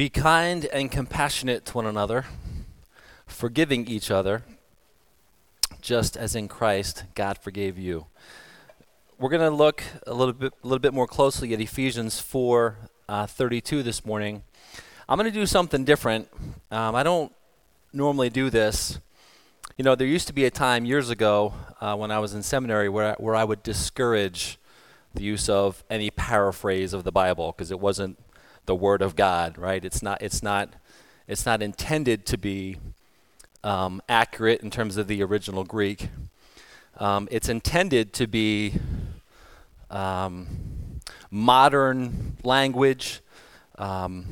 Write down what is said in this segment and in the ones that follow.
Be kind and compassionate to one another, forgiving each other, just as in Christ God forgave you. We're going to look a little bit, a little bit more closely at Ephesians 4 uh, 32 this morning. I'm going to do something different. Um, I don't normally do this. You know, there used to be a time years ago uh, when I was in seminary where, where I would discourage the use of any paraphrase of the Bible because it wasn't the Word of God, right? It's not. It's not. It's not intended to be um, accurate in terms of the original Greek. Um, it's intended to be um, modern language, um,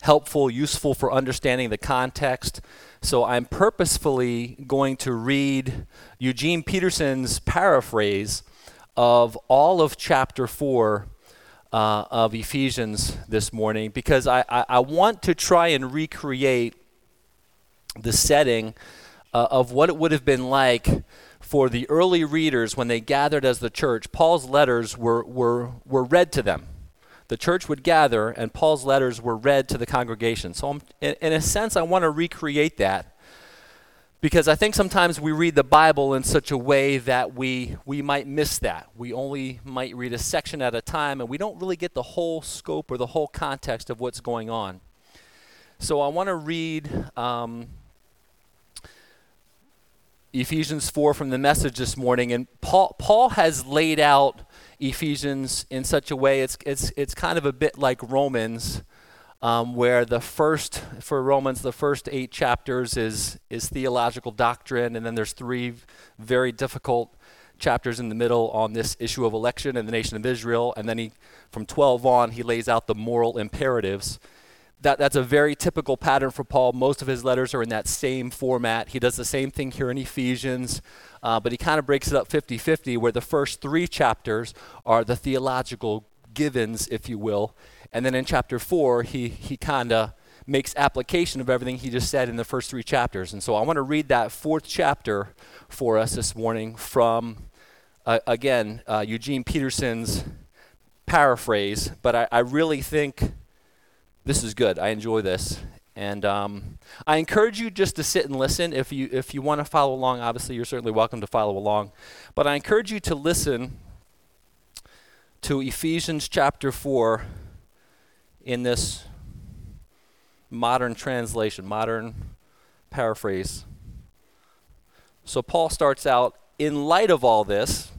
helpful, useful for understanding the context. So I'm purposefully going to read Eugene Peterson's paraphrase of all of chapter 4 uh, of Ephesians this morning because I, I, I, want to try and recreate the setting uh, of what it would have been like for the early readers when they gathered as the church. Paul's letters were, were, were read to them. The church would gather, and Paul's letters were read to the congregation. So, in, in a sense, I want to recreate that because I think sometimes we read the Bible in such a way that we, we might miss that. We only might read a section at a time, and we don't really get the whole scope or the whole context of what's going on. So I want to read um, Ephesians 4 from the message this morning. And Paul, Paul has laid out Ephesians in such a way, it's, it's, it's kind of a bit like Romans um, where the first for Romans, the first eight chapters is is theological doctrine, and then there's three very difficult chapters in the middle on this issue of election and the nation of Israel, and then he from 12 on he lays out the moral imperatives. That, that's a very typical pattern for Paul. Most of his letters are in that same format. He does the same thing here in Ephesians, uh, but he kind of breaks it up 50 50, where the first three chapters are the theological givens, if you will, and then in chapter four, he, he kind of makes application of everything he just said in the first three chapters. And so I want to read that fourth chapter for us this morning from, uh, again, uh, Eugene Peterson's paraphrase. But I, I, really think this is good. I enjoy this. And um, I encourage you just to sit and listen. If you, if you want to follow along, obviously, you're certainly welcome to follow along. But I encourage you to listen to Ephesians chapter 4 in this modern translation, modern paraphrase. So Paul starts out in light of all this,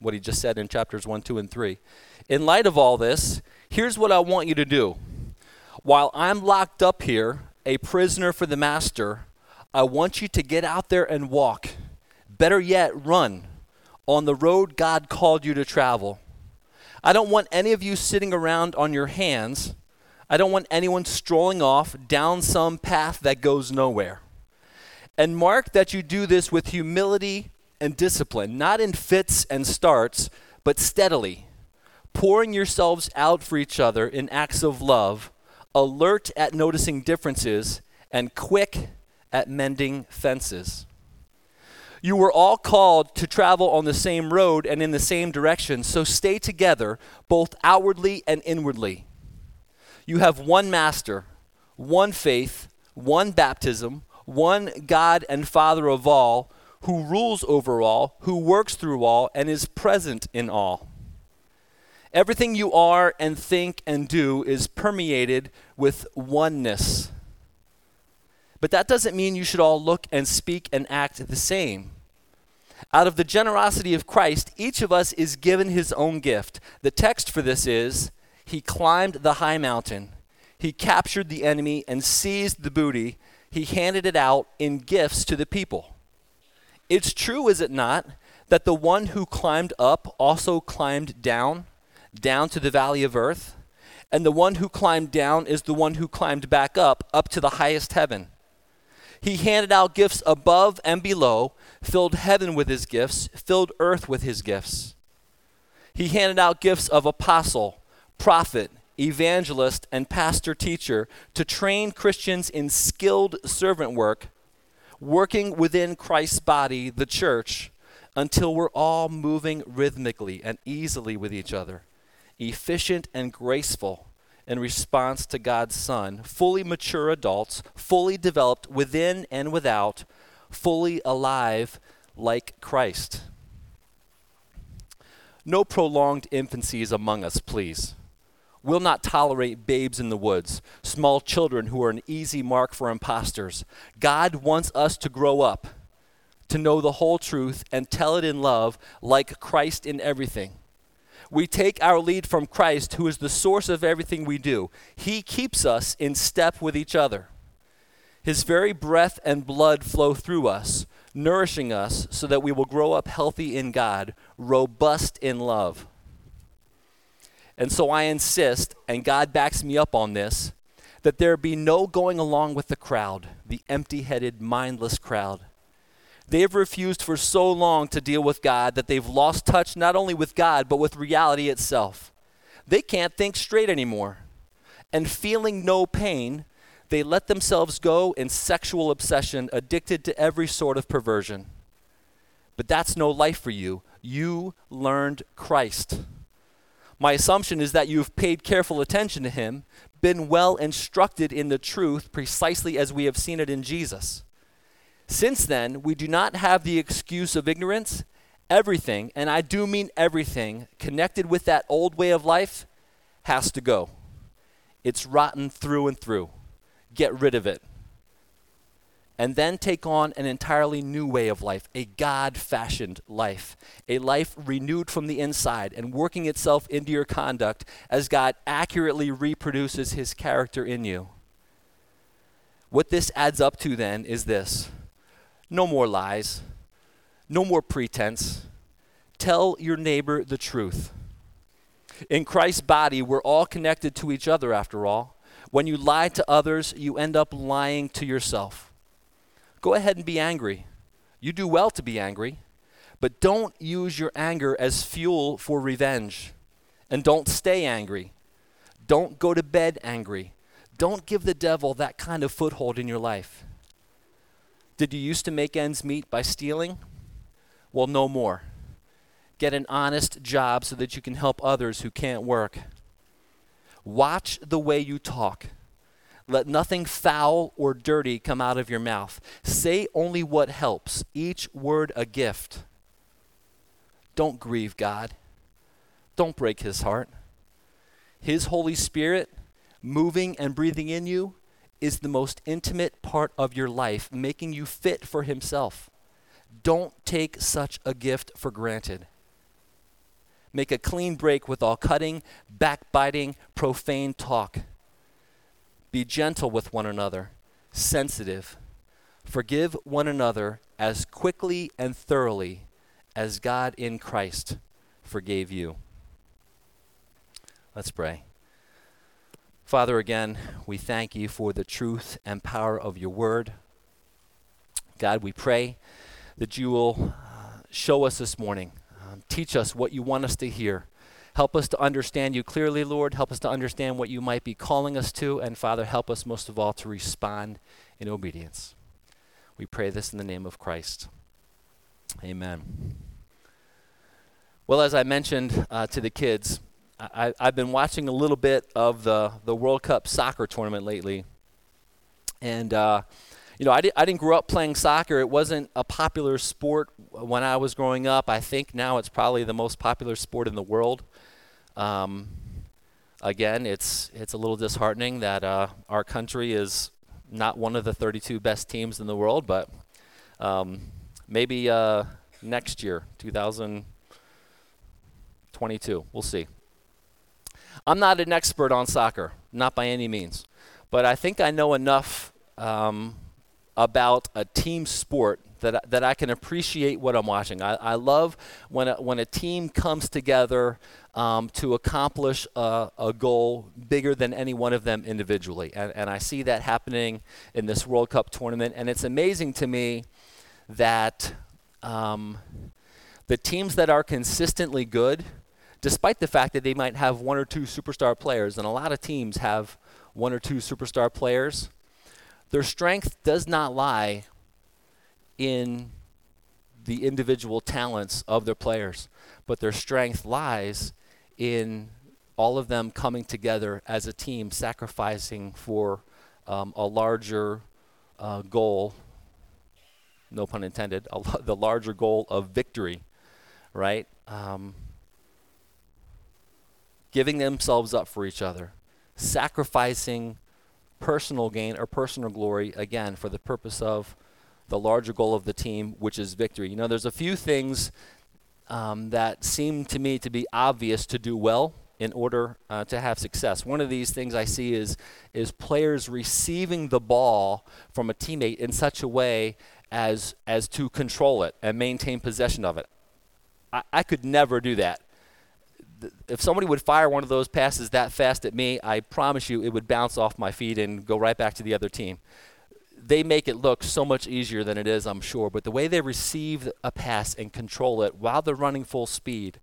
what he just said in chapters 1, 2, and 3. In light of all this, here's what I want you to do. While I'm locked up here, a prisoner for the master, I want you to get out there and walk. Better yet, run on the road God called you to travel. I don't want any of you sitting around on your hands I don't want anyone strolling off down some path that goes nowhere. And mark that you do this with humility and discipline, not in fits and starts, but steadily, pouring yourselves out for each other in acts of love, alert at noticing differences, and quick at mending fences. You were all called to travel on the same road and in the same direction, so stay together, both outwardly and inwardly you have one master, one faith, one baptism, one God and Father of all, who rules over all, who works through all, and is present in all. Everything you are and think and do is permeated with oneness. But that doesn't mean you should all look and speak and act the same. Out of the generosity of Christ, each of us is given his own gift. The text for this is he climbed the high mountain. He captured the enemy and seized the booty. He handed it out in gifts to the people. It's true, is it not, that the one who climbed up also climbed down, down to the valley of earth? And the one who climbed down is the one who climbed back up, up to the highest heaven. He handed out gifts above and below, filled heaven with his gifts, filled earth with his gifts. He handed out gifts of apostle prophet, evangelist, and pastor teacher to train Christians in skilled servant work, working within Christ's body, the church, until we're all moving rhythmically and easily with each other, efficient and graceful, in response to God's Son, fully mature adults, fully developed within and without, fully alive like Christ. No prolonged infancies among us, please. We'll not tolerate babes in the woods, small children who are an easy mark for impostors. God wants us to grow up, to know the whole truth, and tell it in love, like Christ in everything. We take our lead from Christ, who is the source of everything we do. He keeps us in step with each other. His very breath and blood flow through us, nourishing us so that we will grow up healthy in God, robust in love. And so I insist, and God backs me up on this, that there be no going along with the crowd, the empty headed, mindless crowd. They've refused for so long to deal with God that they've lost touch not only with God, but with reality itself. They can't think straight anymore. And feeling no pain, they let themselves go in sexual obsession, addicted to every sort of perversion. But that's no life for you. You learned Christ. My assumption is that you've paid careful attention to him, been well instructed in the truth precisely as we have seen it in Jesus. Since then, we do not have the excuse of ignorance. Everything, and I do mean everything, connected with that old way of life has to go. It's rotten through and through. Get rid of it. And then take on an entirely new way of life, a God fashioned life, a life renewed from the inside and working itself into your conduct as God accurately reproduces his character in you. What this adds up to then is this no more lies. No more pretense. Tell your neighbor the truth. In Christ's body, we're all connected to each other, after all. When you lie to others, you end up lying to yourself. Go ahead and be angry. You do well to be angry, but don't use your anger as fuel for revenge. And don't stay angry. Don't go to bed angry. Don't give the devil that kind of foothold in your life. Did you used to make ends meet by stealing? Well, no more. Get an honest job so that you can help others who can't work. Watch the way you talk. Let nothing foul or dirty come out of your mouth. Say only what helps, each word a gift. Don't grieve God. Don't break his heart. His Holy Spirit moving and breathing in you is the most intimate part of your life, making you fit for Himself. Don't take such a gift for granted. Make a clean break with all cutting, backbiting, profane talk. Be gentle with one another, sensitive. Forgive one another as quickly and thoroughly as God in Christ forgave you. Let's pray. Father, again, we thank you for the truth and power of your word. God, we pray that you will uh, show us this morning, um, teach us what you want us to hear. Help us to understand you clearly, Lord. Help us to understand what you might be calling us to. And Father, help us most of all to respond in obedience. We pray this in the name of Christ. Amen. Well, as I mentioned uh, to the kids, I, have been watching a little bit of the, the World Cup soccer tournament lately. And, uh, you know, I, di- I didn't grow up playing soccer. It wasn't a popular sport when I was growing up. I think now it's probably the most popular sport in the world. Um, again, it's, it's a little disheartening that uh, our country is not one of the 32 best teams in the world, but um, maybe uh, next year, 2022, we'll see. I'm not an expert on soccer, not by any means, but I think I know enough um, about a team sport that, that I can appreciate what I'm watching. I, I love when a, when a team comes together um, to accomplish a, a, goal bigger than any one of them individually. And, and I see that happening in this World Cup tournament. And it's amazing to me that um, the teams that are consistently good despite the fact that they might have one or two superstar players, and a lot of teams have one or two superstar players, their strength does not lie in the individual talents of their players, but their strength lies in all of them coming together as a team, sacrificing for um, a larger uh, goal, no pun intended, the larger goal of victory, right? Um, giving themselves up for each other, sacrificing personal gain or personal glory, again, for the purpose of the larger goal of the team, which is victory. You know, there's a few things um, that seem to me to be obvious to do well in order uh, to have success. One of these things I see is is players receiving the ball from a teammate in such a way as as to control it and maintain possession of it. I, I could never do that. If somebody would fire one of those passes that fast at me, I promise you it would bounce off my feet and go right back to the other team they make it look so much easier than it is, I'm sure. But the way they receive a pass and control it while they're running full speed,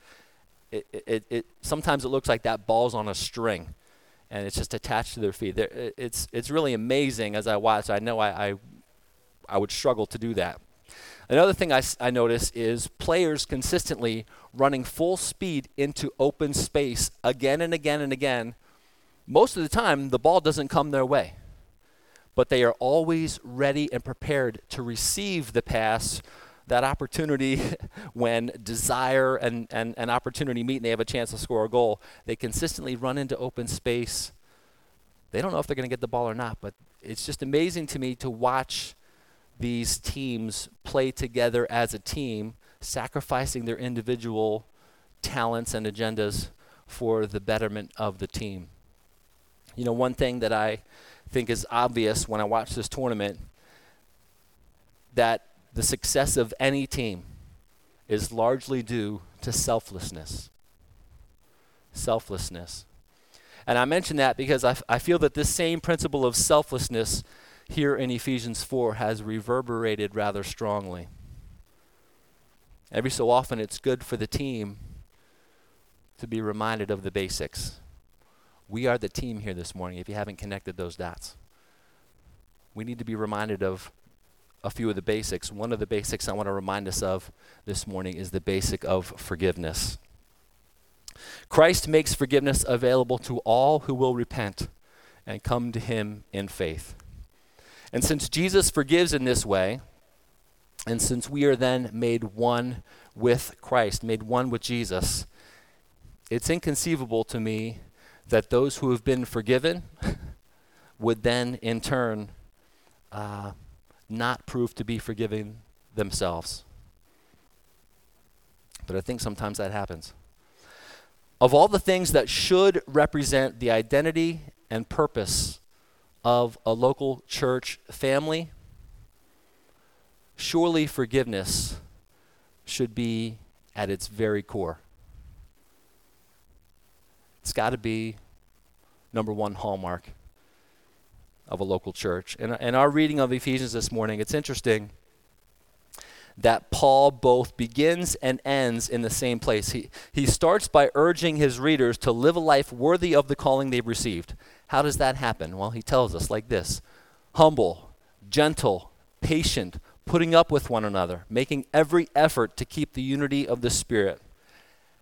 it, it, it sometimes it looks like that ball's on a string, and it's just attached to their feet. It's it's really amazing as I watch. I know I, I I would struggle to do that. Another thing I, I notice is players consistently running full speed into open space again and again and again. Most of the time, the ball doesn't come their way but they are always ready and prepared to receive the pass, that opportunity when desire and, and, and opportunity meet and they have a chance to score a goal. They consistently run into open space. They don't know if they're going to get the ball or not, but it's just amazing to me to watch these teams play together as a team, sacrificing their individual talents and agendas for the betterment of the team. You know, one thing that I think is obvious when I watch this tournament that the success of any team is largely due to selflessness. Selflessness. And I mention that because I, f- I feel that this same principle of selflessness here in Ephesians 4 has reverberated rather strongly. Every so often, it's good for the team to be reminded of the basics. We are the team here this morning if you haven't connected those dots. We need to be reminded of a few of the basics. One of the basics I want to remind us of this morning is the basic of forgiveness. Christ makes forgiveness available to all who will repent and come to him in faith. And since Jesus forgives in this way, and since we are then made one with Christ, made one with Jesus, it's inconceivable to me that those who have been forgiven would then, in turn, uh, not prove to be forgiving themselves. But I think sometimes that happens. Of all the things that should represent the identity and purpose of a local church family, surely forgiveness should be at its very core. It's got to be number one hallmark of a local church. And in our reading of Ephesians this morning, it's interesting that Paul both begins and ends in the same place. He, he starts by urging his readers to live a life worthy of the calling they've received. How does that happen? Well, he tells us like this humble, gentle, patient, putting up with one another, making every effort to keep the unity of the Spirit.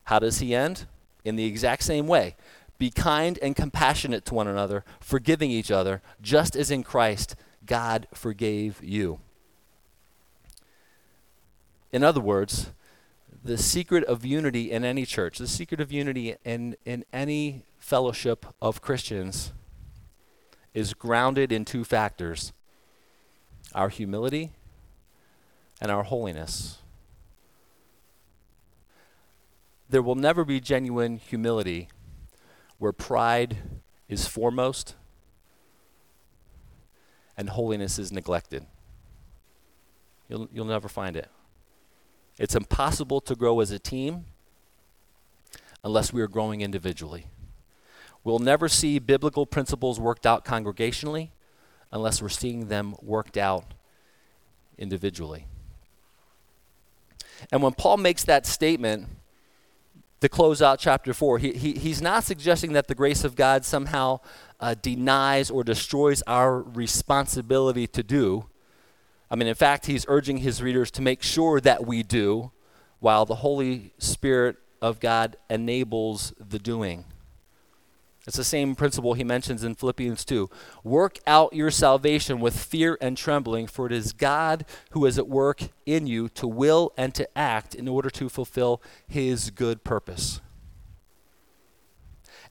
How does he end? in the exact same way. Be kind and compassionate to one another, forgiving each other, just as in Christ God forgave you. In other words, the secret of unity in any church, the secret of unity in, in any fellowship of Christians is grounded in two factors our humility and our holiness there will never be genuine humility where pride is foremost and holiness is neglected. You'll, you'll never find it. It's impossible to grow as a team unless we are growing individually. We'll never see biblical principles worked out congregationally unless we're seeing them worked out individually. And when Paul makes that statement, to close out chapter 4. He, he, he's not suggesting that the grace of God somehow uh, denies or destroys our responsibility to do. I mean, in fact, he's urging his readers to make sure that we do while the Holy Spirit of God enables the doing. It's the same principle he mentions in Philippians 2. Work out your salvation with fear and trembling, for it is God who is at work in you to will and to act in order to fulfill his good purpose.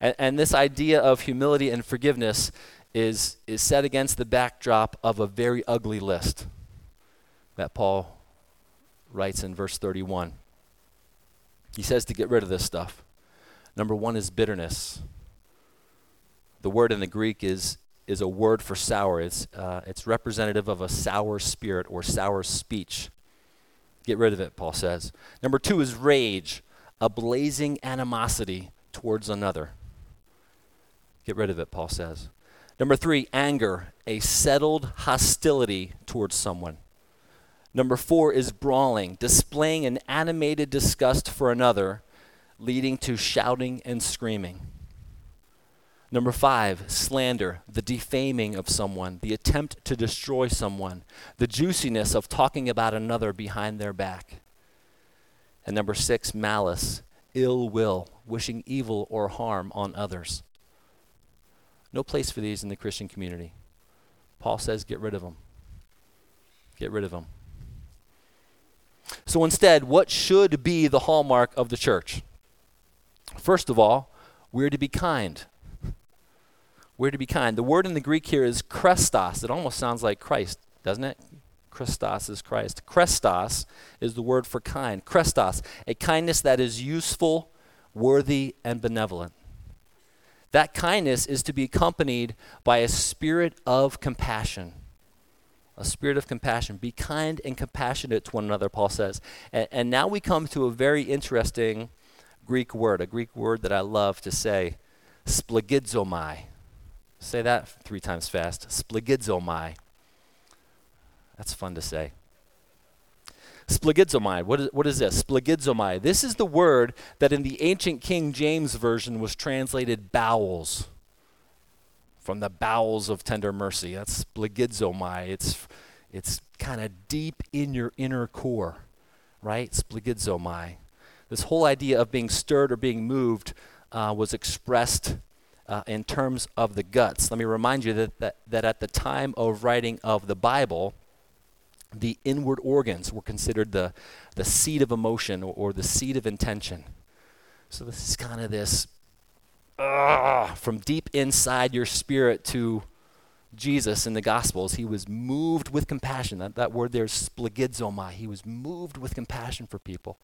And, and this idea of humility and forgiveness is, is set against the backdrop of a very ugly list that Paul writes in verse 31. He says to get rid of this stuff. Number one is bitterness. The word in the Greek is, is a word for sour. It's, uh, it's representative of a sour spirit or sour speech. Get rid of it, Paul says. Number two is rage, a blazing animosity towards another. Get rid of it, Paul says. Number three, anger, a settled hostility towards someone. Number four is brawling, displaying an animated disgust for another, leading to shouting and screaming. Number five, slander, the defaming of someone, the attempt to destroy someone, the juiciness of talking about another behind their back. And number six, malice, ill will, wishing evil or harm on others. No place for these in the Christian community. Paul says, get rid of them. Get rid of them. So instead, what should be the hallmark of the church? First of all, we're to be kind. We're to be kind. The word in the Greek here is krestos. It almost sounds like Christ, doesn't it? Krestos is Christ. Krestos is the word for kind. Krestos, a kindness that is useful, worthy, and benevolent. That kindness is to be accompanied by a spirit of compassion. A spirit of compassion. Be kind and compassionate to one another, Paul says. And, and now we come to a very interesting Greek word, a Greek word that I love to say, splagizomai. Say that three times fast. Splagizomai. That's fun to say. Splagizomai. What is, what is this? Splagizomai. This is the word that in the ancient King James Version was translated bowels. From the bowels of tender mercy. That's splagizomai. It's, it's kind of deep in your inner core, right? Splagizomai. This whole idea of being stirred or being moved uh, was expressed uh, in terms of the guts. Let me remind you that, that, that at the time of writing of the Bible, the inward organs were considered the, the seat of emotion or, or the seat of intention. So this is kind of this uh, from deep inside your spirit to Jesus in the Gospels. He was moved with compassion. That, that word there is splagizomai. He was moved with compassion for people.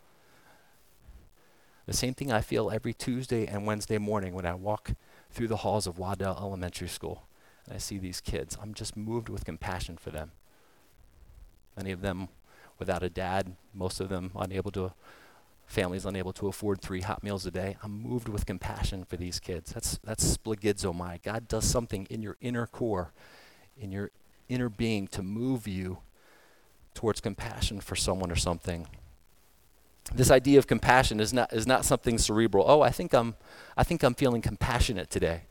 The same thing I feel every Tuesday and Wednesday morning when I walk through the halls of Waddell Elementary School and I see these kids. I'm just moved with compassion for them. Many of them without a dad, most of them unable to, families unable to afford three hot meals a day. I'm moved with compassion for these kids. That's, that's splagizomai. God does something in your inner core, in your inner being to move you towards compassion for someone or something. This idea of compassion is not, is not something cerebral. Oh, I think I'm, I think I'm feeling compassionate today.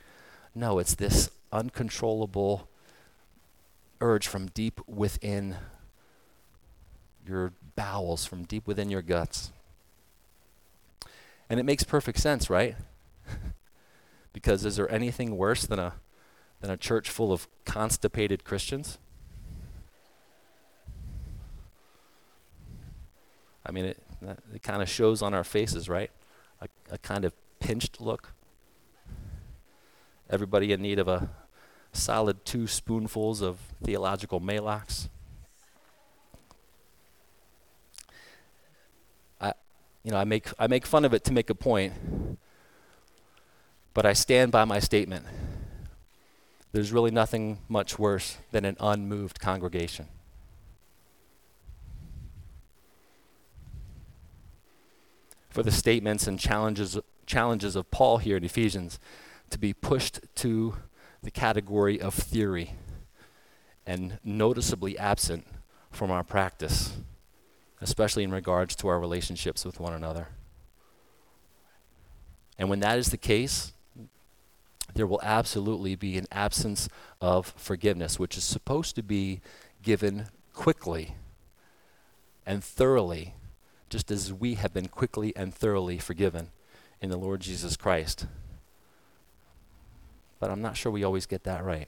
No, it's this uncontrollable urge from deep within your bowels, from deep within your guts. And it makes perfect sense, right? because is there anything worse than a, than a church full of constipated Christians? I mean, it, it kind of shows on our faces, right? A, a kind of pinched look. Everybody in need of a solid two spoonfuls of theological Maalox. you know, I make, I make fun of it to make a point, but I stand by my statement. There's really nothing much worse than an unmoved congregation. For the statements and challenges, challenges of Paul here in Ephesians to be pushed to the category of theory and noticeably absent from our practice especially in regards to our relationships with one another. And when that is the case, there will absolutely be an absence of forgiveness, which is supposed to be given quickly and thoroughly, just as we have been quickly and thoroughly forgiven in the Lord Jesus Christ. but I'm not sure we always get that right.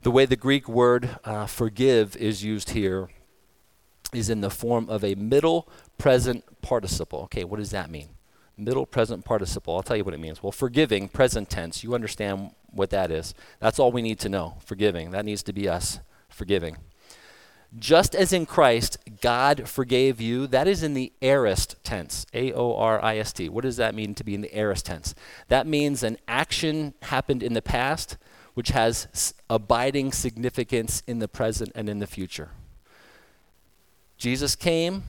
The way the Greek word uh, forgive is used here is in the form of a middle present participle. Okay, what does that mean? Middle present participle. I'll tell you what it means. Well, forgiving, present tense, you understand what that is. That's all we need to know. Forgiving. That needs to be us. Forgiving. Just as in Christ, God forgave you, that is in the aorist tense. A O R I S T. What does that mean to be in the aorist tense? That means an action happened in the past which has s- abiding significance in the present and in the future. Jesus came,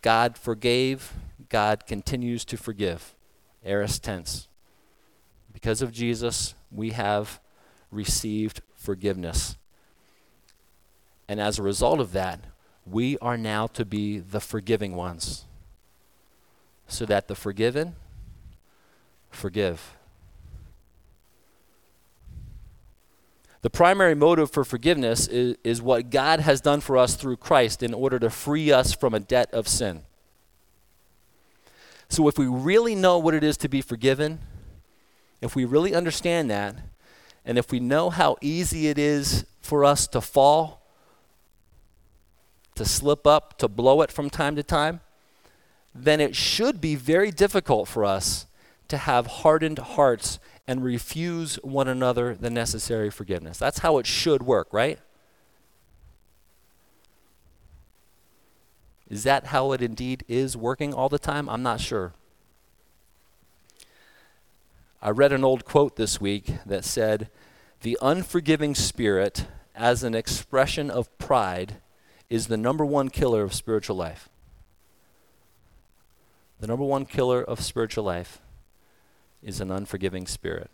God forgave, God continues to forgive. Aorist tense. Because of Jesus, we have received forgiveness. And as a result of that, we are now to be the forgiving ones. So that the forgiven forgive. The primary motive for forgiveness is, is what God has done for us through Christ in order to free us from a debt of sin. So, if we really know what it is to be forgiven, if we really understand that, and if we know how easy it is for us to fall, to slip up, to blow it from time to time, then it should be very difficult for us to have hardened hearts and refuse one another the necessary forgiveness. That's how it should work, right? Is that how it indeed is working all the time? I'm not sure. I read an old quote this week that said, The unforgiving spirit, as an expression of pride, is the number one killer of spiritual life. The number one killer of spiritual life is an unforgiving spirit.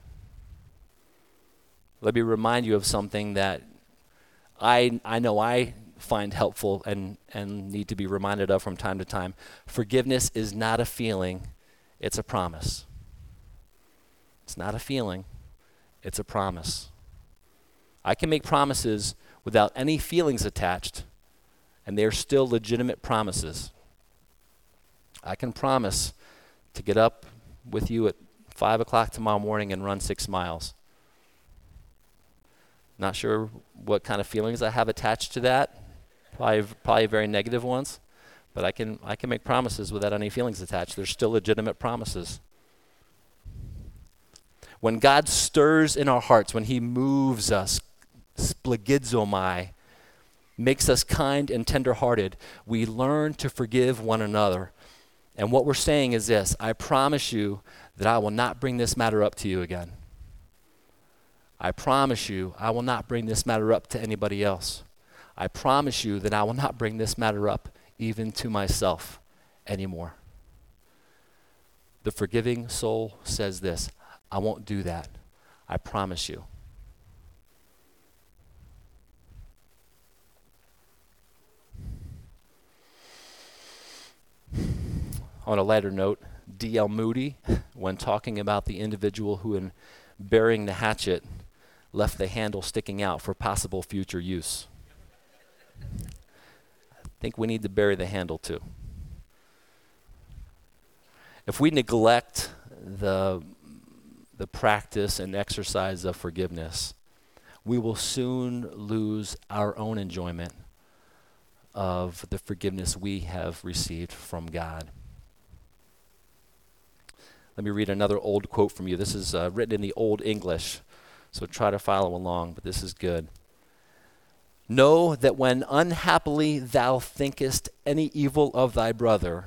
Let me remind you of something that I, I know I find helpful and, and need to be reminded of from time to time. Forgiveness is not a feeling, it's a promise. It's not a feeling, it's a promise. I can make promises without any feelings attached, and they're still legitimate promises. I can promise to get up with you at 5 o'clock tomorrow morning and run six miles. Not sure what kind of feelings I have attached to that. Probably, probably very negative ones. But I can, I can make promises without any feelings attached. They're still legitimate promises. When God stirs in our hearts, when He moves us, splagizomai, makes us kind and tenderhearted, we learn to forgive one another. And what we're saying is this I promise you that I will not bring this matter up to you again. I promise you I will not bring this matter up to anybody else. I promise you that I will not bring this matter up even to myself anymore. The forgiving soul says this I won't do that. I promise you. On a lighter note, D.L. Moody, when talking about the individual who, in burying the hatchet, left the handle sticking out for possible future use. I think we need to bury the handle too. If we neglect the, the practice and exercise of forgiveness, we will soon lose our own enjoyment of the forgiveness we have received from God. Let me read another old quote from you. This is uh, written in the Old English, so try to follow along, but this is good. Know that when unhappily thou thinkest any evil of thy brother,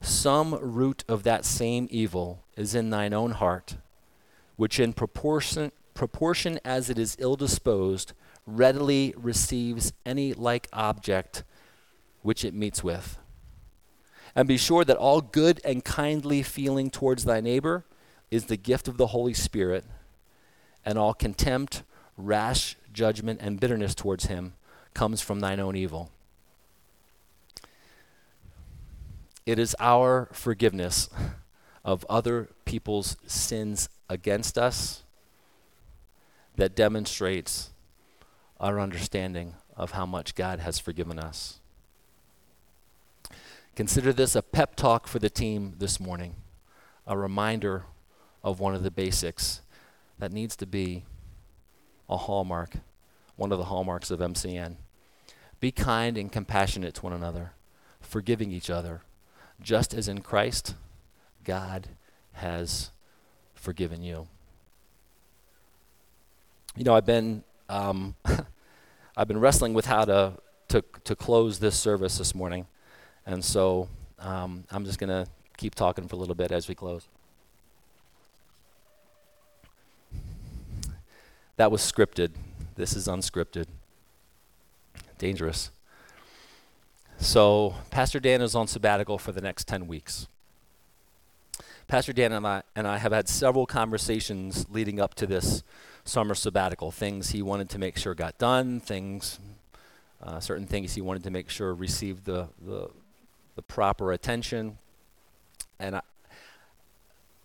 some root of that same evil is in thine own heart, which in proportion, proportion as it is ill disposed, readily receives any like object which it meets with. And be sure that all good and kindly feeling towards thy neighbor is the gift of the Holy Spirit, and all contempt, rash judgment, and bitterness towards him comes from thine own evil. It is our forgiveness of other people's sins against us that demonstrates our understanding of how much God has forgiven us. Consider this a pep talk for the team this morning. a reminder of one of the basics that needs to be a hallmark, one of the hallmarks of MCN. Be kind and compassionate to one another, forgiving each other, just as in Christ, God has forgiven you. You know, I've been um, I've been wrestling with how to, to to close this service this morning, and so um, I'm just gonna keep talking for a little bit as we close. That was scripted. This is unscripted. Dangerous. So, Pastor Dan is on sabbatical for the next 10 weeks. Pastor Dan and I, and I have had several conversations leading up to this summer sabbatical. Things he wanted to make sure got done, things, uh, certain things he wanted to make sure received the, the, the proper attention. And I,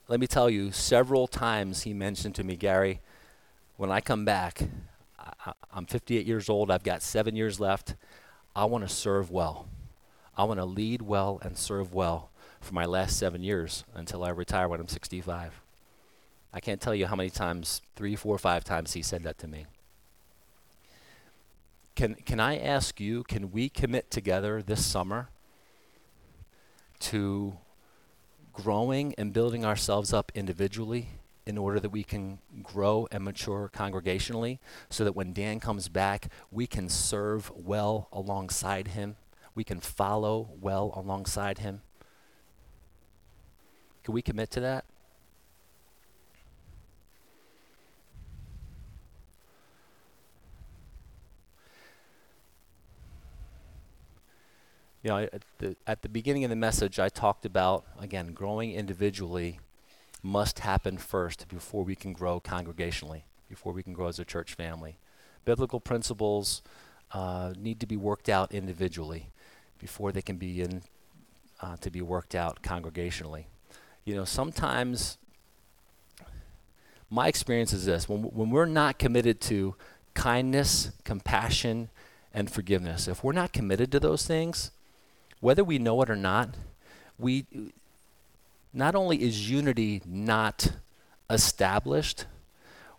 let me tell you, several times he mentioned to me, Gary, when I come back, I, I'm 58 years old, I've got seven years left. I want to serve well. I want to lead well and serve well for my last seven years until I retire when I'm 65. I can't tell you how many times, three, four, five times he said that to me. Can, can I ask you, can we commit together this summer to growing and building ourselves up individually in order that we can grow and mature congregationally so that when Dan comes back, we can serve well alongside him? We can follow well alongside him? Can we commit to that? You know, at the, at the beginning of the message, I talked about, again, growing individually must happen first before we can grow congregationally, before we can grow as a church family. Biblical principles uh, need to be worked out individually before they can be in, uh, to be worked out congregationally you know, sometimes my experience is this when, when we're not committed to kindness, compassion, and forgiveness, if we're not committed to those things, whether we know it or not, we not only is unity not established,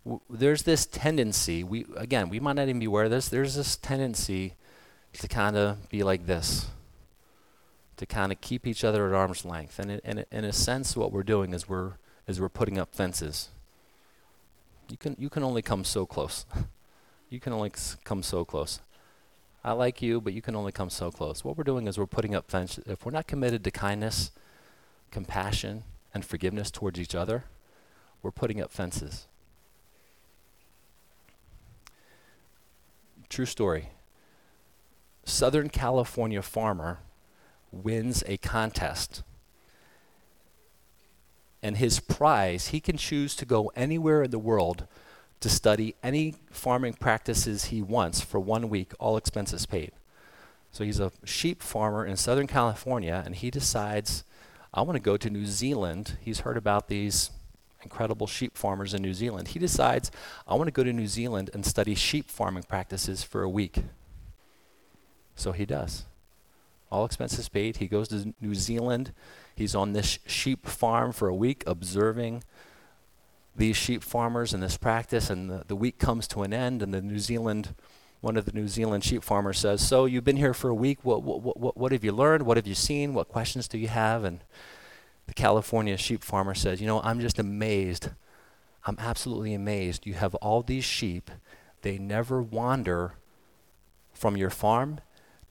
w- there's this tendency. We again, we might not even be aware of this. There's this tendency to kind of be like this to kind of keep each other at arm's length. And in, in a sense, what we're doing is we're is we're putting up fences. You can you can only come so close. you can only come so close. I like you, but you can only come so close. What we're doing is we're putting up fences. If we're not committed to kindness, compassion, and forgiveness towards each other, we're putting up fences. True story. Southern California farmer wins a contest. And his prize, he can choose to go anywhere in the world to study any farming practices he wants for one week, all expenses paid. So he's a sheep farmer in Southern California, and he decides, I want to go to New Zealand. He's heard about these incredible sheep farmers in New Zealand. He decides, I want to go to New Zealand and study sheep farming practices for a week. So he does all expenses paid. He goes to New Zealand. He's on this sheep farm for a week observing these sheep farmers and this practice. And the, the week comes to an end, and the New Zealand, one of the New Zealand sheep farmers says, So you've been here for a week. What, what, what, what have you learned? What have you seen? What questions do you have? And the California sheep farmer says, You know, I'm just amazed. I'm absolutely amazed. You have all these sheep, they never wander from your farm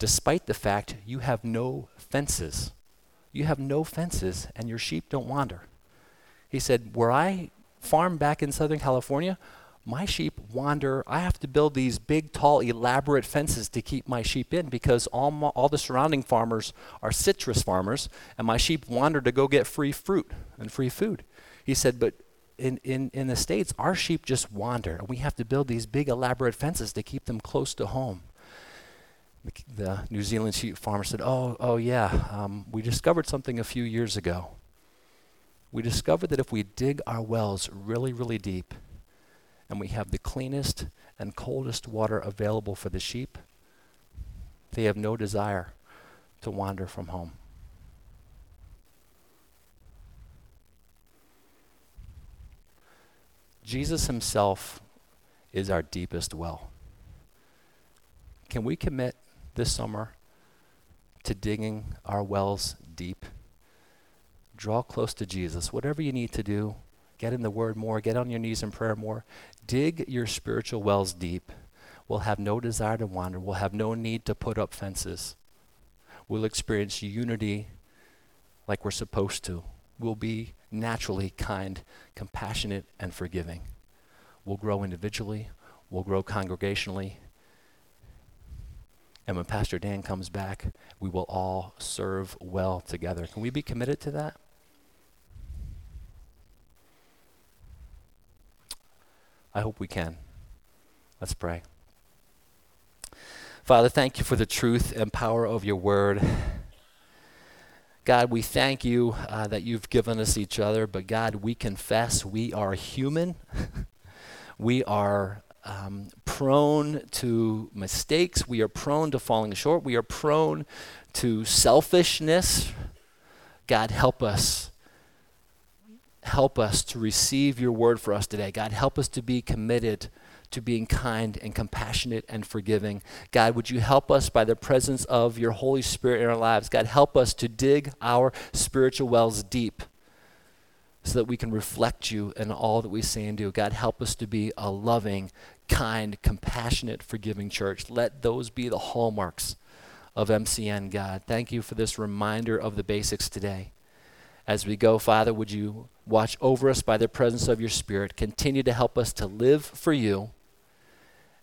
despite the fact you have no fences. You have no fences, and your sheep don't wander. He said, Where I farm back in Southern California, my sheep wander. I have to build these big, tall, elaborate fences to keep my sheep in because all, my, all the surrounding farmers are citrus farmers, and my sheep wander to go get free fruit and free food. He said, But in, in, in the States, our sheep just wander, and we have to build these big, elaborate fences to keep them close to home the, New Zealand sheep farmer said, Oh, oh yeah, um, we discovered something a few years ago. We discovered that if we dig our wells really, really deep, and we have the cleanest and coldest water available for the sheep, they have no desire to wander from home. Jesus himself is our deepest well. Can we commit this summer to digging our wells deep? Draw close to Jesus. Whatever you need to do, get in the Word more, get on your knees in prayer more. Dig your spiritual wells deep. We'll have no desire to wander. We'll have no need to put up fences. We'll experience unity like we're supposed to. We'll be naturally kind, compassionate, and forgiving. We'll grow individually, we'll grow congregationally. And when Pastor Dan comes back, we will all serve well together. Can we be committed to that? I hope we can. Let's pray. Father, thank you for the truth and power of your word. God, we thank you uh, that you've given us each other, but God, we confess we are human. we are um, prone to mistakes. We are prone to falling short. We are prone to selfishness. God, help us. Help us to receive your word for us today. God, help us to be committed to being kind and compassionate and forgiving. God, would you help us by the presence of your Holy Spirit in our lives? God, help us to dig our spiritual wells deep so that we can reflect you in all that we say and do. God, help us to be a loving, kind, compassionate, forgiving church. Let those be the hallmarks of MCN, God. Thank you for this reminder of the basics today. As we go, Father, would you watch over us by the presence of your Spirit? Continue to help us to live for you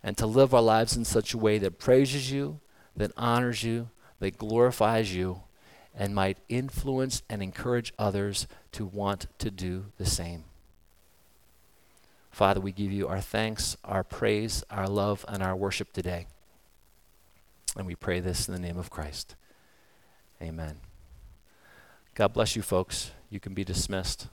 and to live our lives in such a way that praises you, that honors you, that glorifies you, and might influence and encourage others to want to do the same. Father, we give you our thanks, our praise, our love, and our worship today. And we pray this in the name of Christ. Amen. God bless you, folks. You can be dismissed.